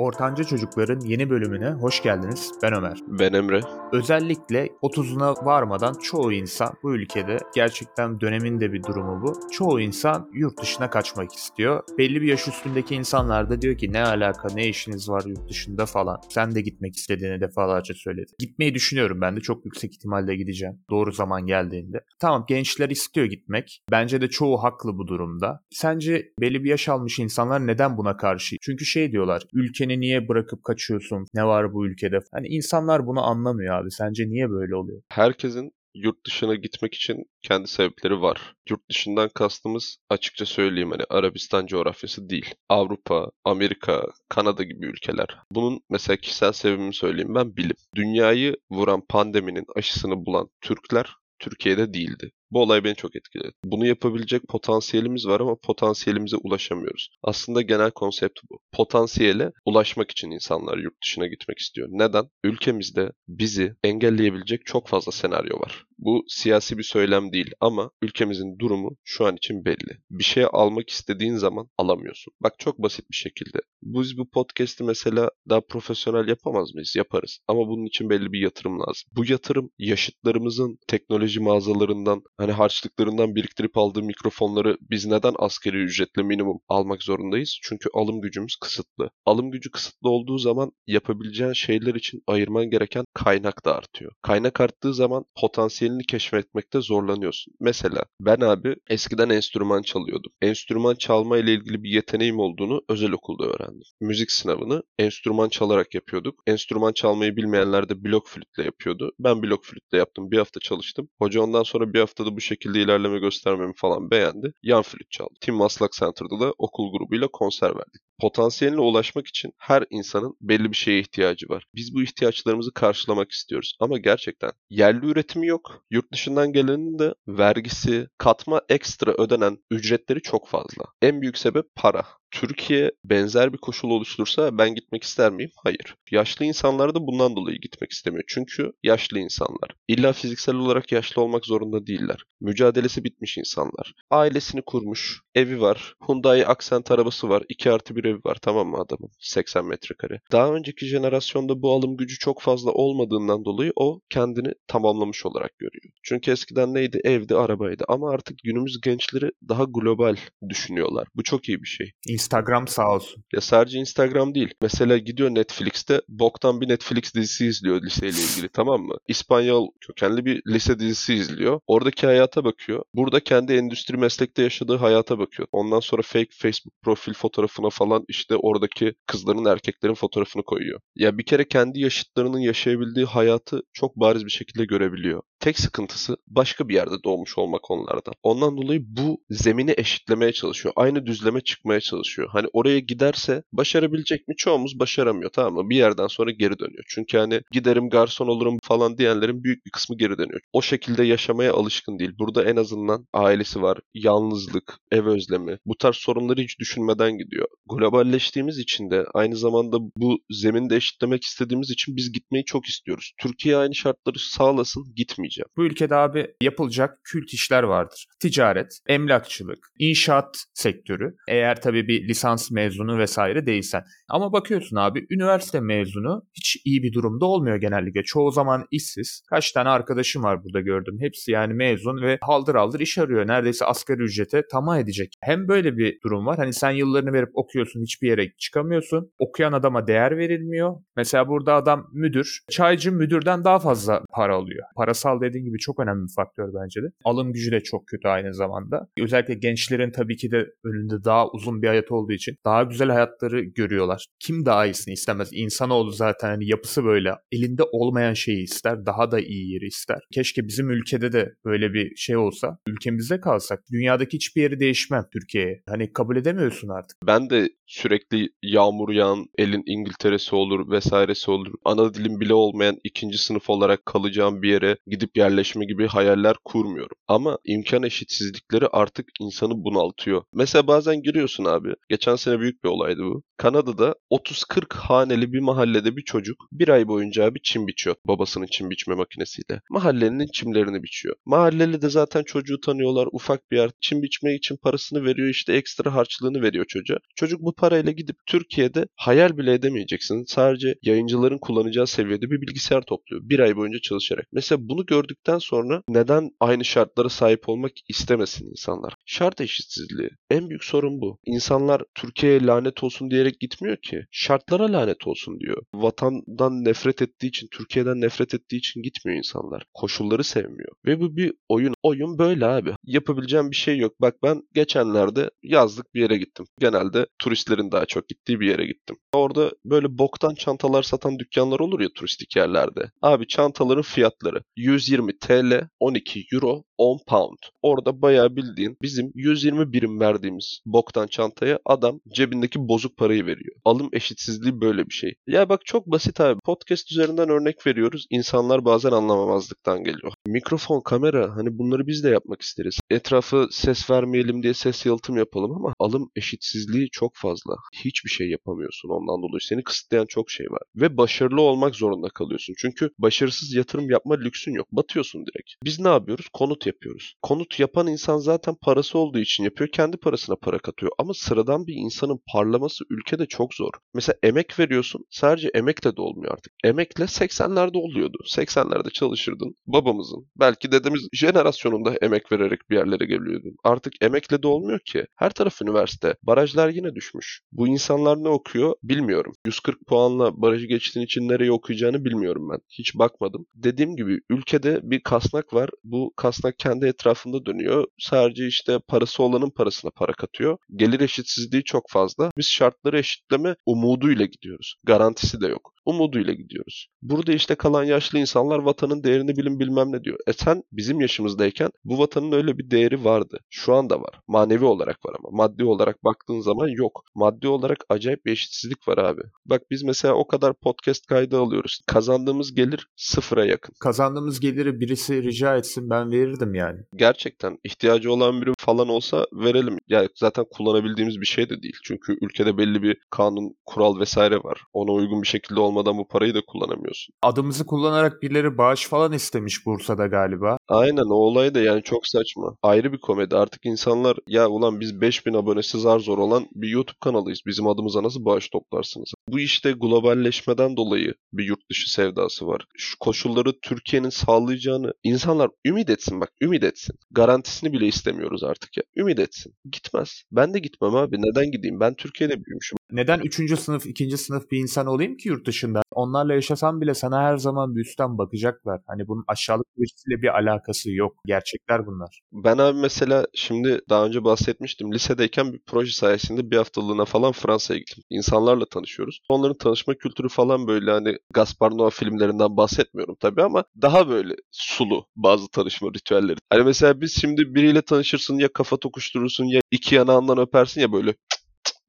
Ortanca Çocukların yeni bölümüne hoş geldiniz. Ben Ömer. Ben Emre. Özellikle 30'una varmadan çoğu insan bu ülkede gerçekten dönemin de bir durumu bu. Çoğu insan yurt dışına kaçmak istiyor. Belli bir yaş üstündeki insanlar da diyor ki ne alaka ne işiniz var yurt dışında falan. Sen de gitmek istediğini defalarca söyledi. Gitmeyi düşünüyorum ben de çok yüksek ihtimalle gideceğim. Doğru zaman geldiğinde. Tamam gençler istiyor gitmek. Bence de çoğu haklı bu durumda. Sence belli bir yaş almış insanlar neden buna karşı? Çünkü şey diyorlar ülkeni niye bırakıp kaçıyorsun? Ne var bu ülkede? Hani insanlar bunu anlamıyor abi. Sence niye böyle oluyor? Herkesin yurt dışına gitmek için kendi sebepleri var. Yurt dışından kastımız açıkça söyleyeyim hani Arabistan coğrafyası değil. Avrupa, Amerika, Kanada gibi ülkeler. Bunun mesela kişisel sebebini söyleyeyim ben bilim. Dünyayı vuran pandeminin aşısını bulan Türkler Türkiye'de değildi. Bu olay beni çok etkiledi. Bunu yapabilecek potansiyelimiz var ama potansiyelimize ulaşamıyoruz. Aslında genel konsept bu. Potansiyele ulaşmak için insanlar yurt dışına gitmek istiyor. Neden? Ülkemizde bizi engelleyebilecek çok fazla senaryo var. Bu siyasi bir söylem değil ama ülkemizin durumu şu an için belli. Bir şey almak istediğin zaman alamıyorsun. Bak çok basit bir şekilde. Biz bu podcast'i mesela daha profesyonel yapamaz mıyız? Yaparız. Ama bunun için belli bir yatırım lazım. Bu yatırım yaşıtlarımızın teknoloji mağazalarından hani harçlıklarından biriktirip aldığı mikrofonları biz neden askeri ücretle minimum almak zorundayız? Çünkü alım gücümüz kısıtlı. Alım gücü kısıtlı olduğu zaman yapabileceğin şeyler için ayırman gereken kaynak da artıyor. Kaynak arttığı zaman potansiyelini keşfetmekte zorlanıyorsun. Mesela ben abi eskiden enstrüman çalıyordum. Enstrüman çalma ile ilgili bir yeteneğim olduğunu özel okulda öğrendim. Müzik sınavını enstrüman çalarak yapıyorduk. Enstrüman çalmayı bilmeyenler de blok flütle yapıyordu. Ben blok flütle yaptım. Bir hafta çalıştım. Hoca ondan sonra bir haftada bu şekilde ilerleme göstermemi falan beğendi. Yan flüt çaldı. Tim Maslak Center'da da okul grubuyla konser verdik. Potansiyeline ulaşmak için her insanın belli bir şeye ihtiyacı var. Biz bu ihtiyaçlarımızı karşılamak istiyoruz. Ama gerçekten yerli üretimi yok. Yurt dışından gelenin de vergisi, katma ekstra ödenen ücretleri çok fazla. En büyük sebep para. Türkiye benzer bir koşul oluştursa ben gitmek ister miyim? Hayır. Yaşlı insanlar da bundan dolayı gitmek istemiyor. Çünkü yaşlı insanlar. İlla fiziksel olarak yaşlı olmak zorunda değiller. Mücadelesi bitmiş insanlar. Ailesini kurmuş, evi var, Hyundai Accent arabası var, 2 artı bir evi var tamam mı adamın? 80 metrekare. Daha önceki jenerasyonda bu alım gücü çok fazla olmadığından dolayı o kendini tamamlamış olarak görüyor. Çünkü eskiden neydi? Evdi, arabaydı. Ama artık günümüz gençleri daha global düşünüyorlar. Bu çok iyi bir şey. Instagram sağ olsun. Ya sadece Instagram değil. Mesela gidiyor Netflix'te boktan bir Netflix dizisi izliyor liseyle ilgili tamam mı? İspanyol kökenli bir lise dizisi izliyor. Oradaki hayata bakıyor. Burada kendi endüstri meslekte yaşadığı hayata bakıyor. Ondan sonra fake Facebook profil fotoğrafına falan işte oradaki kızların erkeklerin fotoğrafını koyuyor. Ya bir kere kendi yaşıtlarının yaşayabildiği hayatı çok bariz bir şekilde görebiliyor. Tek sıkıntısı başka bir yerde doğmuş olmak onlardan. Ondan dolayı bu zemini eşitlemeye çalışıyor. Aynı düzleme çıkmaya çalışıyor. Hani oraya giderse başarabilecek mi? Çoğumuz başaramıyor tamam mı? Bir yerden sonra geri dönüyor. Çünkü hani giderim garson olurum falan diyenlerin büyük bir kısmı geri dönüyor. O şekilde yaşamaya alışkın değil. Burada en azından ailesi var, yalnızlık, ev özlemi. Bu tarz sorunları hiç düşünmeden gidiyor. Globalleştiğimiz için de aynı zamanda bu zemini de eşitlemek istediğimiz için biz gitmeyi çok istiyoruz. Türkiye aynı şartları sağlasın gitmeyeceğim. Bu ülkede abi yapılacak kült işler vardır. Ticaret, emlakçılık, inşaat sektörü. Eğer tabii bir lisans mezunu vesaire değilsen. Ama bakıyorsun abi üniversite mezunu hiç iyi bir durumda olmuyor genellikle. Çoğu zaman işsiz. Kaç tane arkadaşım var burada gördüm. Hepsi yani mezun ve haldır haldır iş arıyor. Neredeyse asgari ücrete tamah edecek. Hem böyle bir durum var. Hani sen yıllarını verip okuyorsun hiçbir yere çıkamıyorsun. Okuyan adama değer verilmiyor. Mesela burada adam müdür. Çaycı müdürden daha fazla para alıyor. Parasal dediğin gibi çok önemli bir faktör bence de. Alım gücü de çok kötü aynı zamanda. Özellikle gençlerin tabii ki de önünde daha uzun bir hayat olduğu için daha güzel hayatları görüyorlar. Kim daha iyisini istemez? İnsanoğlu zaten hani yapısı böyle. Elinde olmayan şeyi ister. Daha da iyi yeri ister. Keşke bizim ülkede de böyle bir şey olsa. Ülkemizde kalsak. Dünyadaki hiçbir yeri değişmem Türkiye'ye. Hani kabul edemiyorsun artık. Ben de sürekli yağmur yağan elin İngiltere'si olur vesairesi olur. Ana dilim bile olmayan ikinci sınıf olarak kalacağım bir yere gidip gidip yerleşme gibi hayaller kurmuyorum. Ama imkan eşitsizlikleri artık insanı bunaltıyor. Mesela bazen giriyorsun abi. Geçen sene büyük bir olaydı bu. Kanada'da 30-40 haneli bir mahallede bir çocuk bir ay boyunca abi çim biçiyor. Babasının çim biçme makinesiyle. Mahallenin çimlerini biçiyor. Mahalleli de zaten çocuğu tanıyorlar. Ufak bir yer. Çim biçmek için parasını veriyor işte ekstra harçlığını veriyor çocuğa. Çocuk bu parayla gidip Türkiye'de hayal bile edemeyeceksin. Sadece yayıncıların kullanacağı seviyede bir bilgisayar topluyor. Bir ay boyunca çalışarak. Mesela bunu gördükten sonra neden aynı şartlara sahip olmak istemesin insanlar? Şart eşitsizliği. En büyük sorun bu. İnsanlar Türkiye'ye lanet olsun diyerek gitmiyor ki. Şartlara lanet olsun diyor. Vatandan nefret ettiği için, Türkiye'den nefret ettiği için gitmiyor insanlar. Koşulları sevmiyor. Ve bu bir oyun. Oyun böyle abi. Yapabileceğim bir şey yok. Bak ben geçenlerde yazlık bir yere gittim. Genelde turistlerin daha çok gittiği bir yere gittim. Orada böyle boktan çantalar satan dükkanlar olur ya turistik yerlerde. Abi çantaların fiyatları 120 TL, 12 Euro, 10 pound. Orada bayağı bildiğin bizim 120 birim verdiğimiz boktan çantaya adam cebindeki bozuk parayı veriyor. Alım eşitsizliği böyle bir şey. Ya bak çok basit abi. Podcast üzerinden örnek veriyoruz. İnsanlar bazen anlamamazlıktan geliyor. Mikrofon, kamera hani bunları biz de yapmak isteriz. Etrafı ses vermeyelim diye ses yalıtım yapalım ama alım eşitsizliği çok fazla. Hiçbir şey yapamıyorsun ondan dolayı. Seni kısıtlayan çok şey var. Ve başarılı olmak zorunda kalıyorsun. Çünkü başarısız yatırım yapma lüksün yok. Batıyorsun direkt. Biz ne yapıyoruz? Konut yapıyoruz. Konut yapan insan zaten parası olduğu için yapıyor. Kendi parasına para katıyor. Ama sıradan bir insanın parlaması ülkede çok zor. Mesela emek veriyorsun. Sadece emekle de olmuyor artık. Emekle 80'lerde oluyordu. 80'lerde çalışırdın. Babamızın, belki dedemiz jenerasyonunda emek vererek bir yerlere geliyordun. Artık emekle de olmuyor ki. Her taraf üniversite. Barajlar yine düşmüş. Bu insanlar ne okuyor bilmiyorum. 140 puanla barajı geçtiğin için nereye okuyacağını bilmiyorum ben. Hiç bakmadım. Dediğim gibi ülkede bir kasnak var. Bu kasnak kendi etrafında dönüyor. Sadece işte parası olanın parasına para katıyor. Gelir eşitsizliği çok fazla. Biz şartları eşitleme umuduyla gidiyoruz. Garantisi de yok umuduyla gidiyoruz. Burada işte kalan yaşlı insanlar vatanın değerini bilin bilmem ne diyor. E sen bizim yaşımızdayken bu vatanın öyle bir değeri vardı. Şu anda var. Manevi olarak var ama. Maddi olarak baktığın zaman yok. Maddi olarak acayip bir eşitsizlik var abi. Bak biz mesela o kadar podcast kaydı alıyoruz. Kazandığımız gelir sıfıra yakın. Kazandığımız geliri birisi rica etsin ben verirdim yani. Gerçekten ihtiyacı olan biri falan olsa verelim. Yani zaten kullanabildiğimiz bir şey de değil. Çünkü ülkede belli bir kanun, kural vesaire var. Ona uygun bir şekilde olmadan bu parayı da kullanamıyorsun. Adımızı kullanarak birileri bağış falan istemiş Bursa'da galiba. Aynen o olay da yani çok saçma. Ayrı bir komedi. Artık insanlar ya ulan biz 5000 abonesi zar zor olan bir YouTube kanalıyız. Bizim adımıza nasıl bağış toplarsınız? Bu işte globalleşmeden dolayı bir yurt dışı sevdası var. Şu koşulları Türkiye'nin sağlayacağını insanlar ümit etsin bak ümit etsin. Garantisini bile istemiyoruz artık ya. Ümit etsin. Gitmez. Ben de gitmem abi. Neden gideyim? Ben Türkiye'de büyümüşüm. Neden 3. sınıf, 2. sınıf bir insan olayım ki yurt dışında? Onlarla yaşasam bile sana her zaman bir üstten bakacaklar. Hani bunun aşağılık birisiyle bir alakası yok. Gerçekler bunlar. Ben abi mesela şimdi daha önce bahsetmiştim. Lisedeyken bir proje sayesinde bir haftalığına falan Fransa'ya gittim. İnsanlarla tanışıyoruz. Onların tanışma kültürü falan böyle hani Gaspar Noé filmlerinden bahsetmiyorum tabii ama daha böyle sulu bazı tanışma ritüelleri. Hani mesela biz şimdi biriyle tanışırsın ya kafa tokuşturursun ya iki yanağından öpersin ya böyle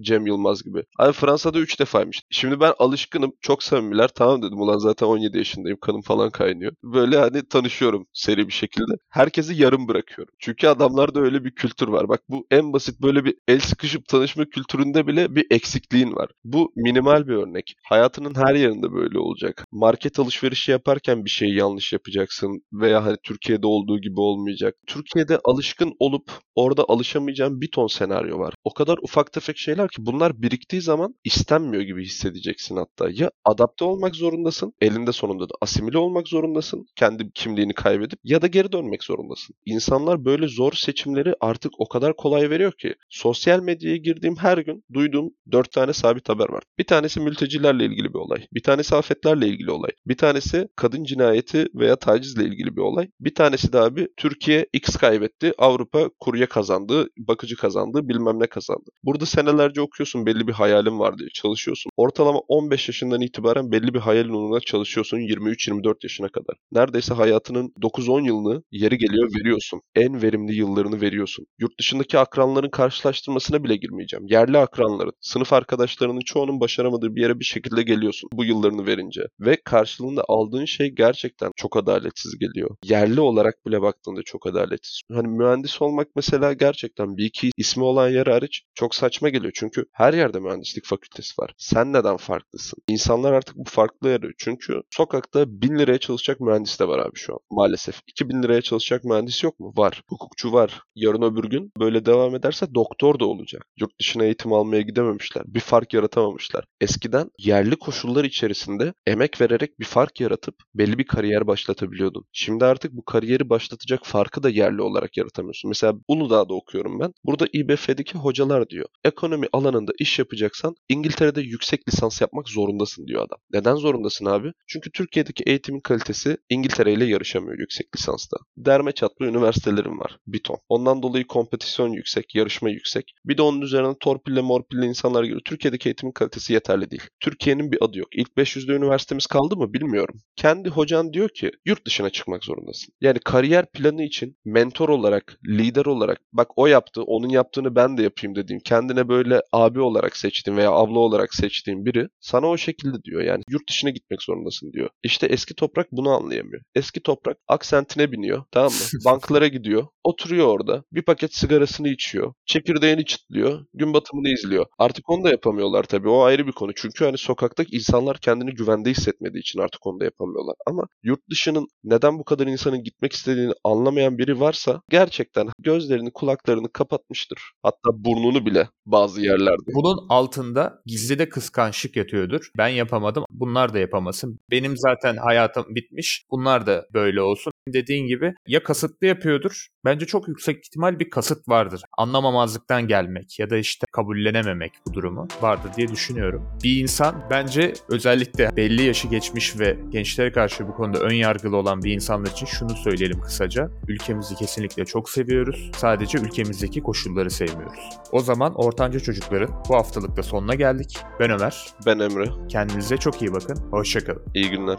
Cem Yılmaz gibi. Abi Fransa'da 3 defaymış. Şimdi ben alışkınım. Çok samimiler. Tamam dedim ulan zaten 17 yaşındayım. Kanım falan kaynıyor. Böyle hani tanışıyorum seri bir şekilde. Herkesi yarım bırakıyorum. Çünkü adamlarda öyle bir kültür var. Bak bu en basit böyle bir el sıkışıp tanışma kültüründe bile bir eksikliğin var. Bu minimal bir örnek. Hayatının her yerinde böyle olacak. Market alışverişi yaparken bir şeyi yanlış yapacaksın veya hani Türkiye'de olduğu gibi olmayacak. Türkiye'de alışkın olup orada alışamayacağın bir ton senaryo var. O kadar ufak tefek şeyler ki bunlar biriktiği zaman istenmiyor gibi hissedeceksin hatta. Ya adapte olmak zorundasın, elinde sonunda da asimile olmak zorundasın, kendi kimliğini kaybedip ya da geri dönmek zorundasın. İnsanlar böyle zor seçimleri artık o kadar kolay veriyor ki sosyal medyaya girdiğim her gün duyduğum dört tane sabit haber var. Bir tanesi mültecilerle ilgili bir olay. Bir tanesi afetlerle ilgili olay. Bir tanesi kadın cinayeti veya tacizle ilgili bir olay. Bir tanesi de abi Türkiye X kaybetti, Avrupa kurye kazandı, bakıcı kazandı, bilmem ne kazandı. Burada senelerce yıllarca okuyorsun belli bir hayalin var diye çalışıyorsun. Ortalama 15 yaşından itibaren belli bir hayalin uğruna çalışıyorsun 23-24 yaşına kadar. Neredeyse hayatının 9-10 yılını yeri geliyor veriyorsun. En verimli yıllarını veriyorsun. Yurt dışındaki akranların karşılaştırmasına bile girmeyeceğim. Yerli akranların, sınıf arkadaşlarının çoğunun başaramadığı bir yere bir şekilde geliyorsun bu yıllarını verince. Ve karşılığında aldığın şey gerçekten çok adaletsiz geliyor. Yerli olarak bile baktığında çok adaletsiz. Hani mühendis olmak mesela gerçekten bir iki ismi olan yer hariç çok saçma geliyor. Çünkü her yerde mühendislik fakültesi var. Sen neden farklısın? İnsanlar artık bu farklı arıyor. Çünkü sokakta bin liraya çalışacak mühendis de var abi şu an. Maalesef. 2000 liraya çalışacak mühendis yok mu? Var. Hukukçu var. Yarın öbür gün böyle devam ederse doktor da olacak. Yurt dışına eğitim almaya gidememişler. Bir fark yaratamamışlar. Eskiden yerli koşullar içerisinde emek vererek bir fark yaratıp belli bir kariyer başlatabiliyordun. Şimdi artık bu kariyeri başlatacak farkı da yerli olarak yaratamıyorsun. Mesela Uludağ'da okuyorum ben. Burada İBF'deki hocalar diyor. Ekonomi alanında iş yapacaksan İngiltere'de yüksek lisans yapmak zorundasın diyor adam. Neden zorundasın abi? Çünkü Türkiye'deki eğitimin kalitesi İngiltere ile yarışamıyor yüksek lisansta. Derme çatma üniversitelerim var. Bir ton. Ondan dolayı kompetisyon yüksek, yarışma yüksek. Bir de onun üzerine torpille morpille insanlar geliyor. Türkiye'deki eğitimin kalitesi yeterli değil. Türkiye'nin bir adı yok. İlk 500'de üniversitemiz kaldı mı bilmiyorum. Kendi hocan diyor ki yurt dışına çıkmak zorundasın. Yani kariyer planı için mentor olarak, lider olarak bak o yaptı, onun yaptığını ben de yapayım dediğim, kendine böyle abi olarak seçtiğin veya abla olarak seçtiğin biri sana o şekilde diyor. Yani yurt dışına gitmek zorundasın diyor. İşte eski toprak bunu anlayamıyor. Eski toprak aksentine biniyor tamam mı? Banklara gidiyor. Oturuyor orada. Bir paket sigarasını içiyor. Çekirdeğini çıtlıyor. Gün batımını izliyor. Artık onu da yapamıyorlar tabii. O ayrı bir konu. Çünkü hani sokaktaki insanlar kendini güvende hissetmediği için artık onu da yapamıyorlar. Ama yurt dışının neden bu kadar insanın gitmek istediğini anlamayan biri varsa gerçekten gözlerini kulaklarını kapatmıştır. Hatta burnunu bile bazı yerlerde. Bunun altında gizli de kıskançlık yatıyordur. Ben yapamadım. Bunlar da yapamasın. Benim zaten hayatım bitmiş. Bunlar da böyle olsun. Dediğin gibi ya kasıtlı yapıyordur. Bence çok yüksek ihtimal bir kasıt vardır. Anlamamazlıktan gelmek ya da işte kabullenememek bu durumu vardır diye düşünüyorum. Bir insan bence özellikle belli yaşı geçmiş ve gençlere karşı bu konuda ön yargılı olan bir insanlar için şunu söyleyelim kısaca. Ülkemizi kesinlikle çok seviyoruz. Sadece ülkemizdeki koşulları sevmiyoruz. O zaman ortanca çocukların bu haftalıkta sonuna geldik. Ben Ömer. Ben Emre. Kendinize çok iyi bakın. Hoşçakalın. İyi günler.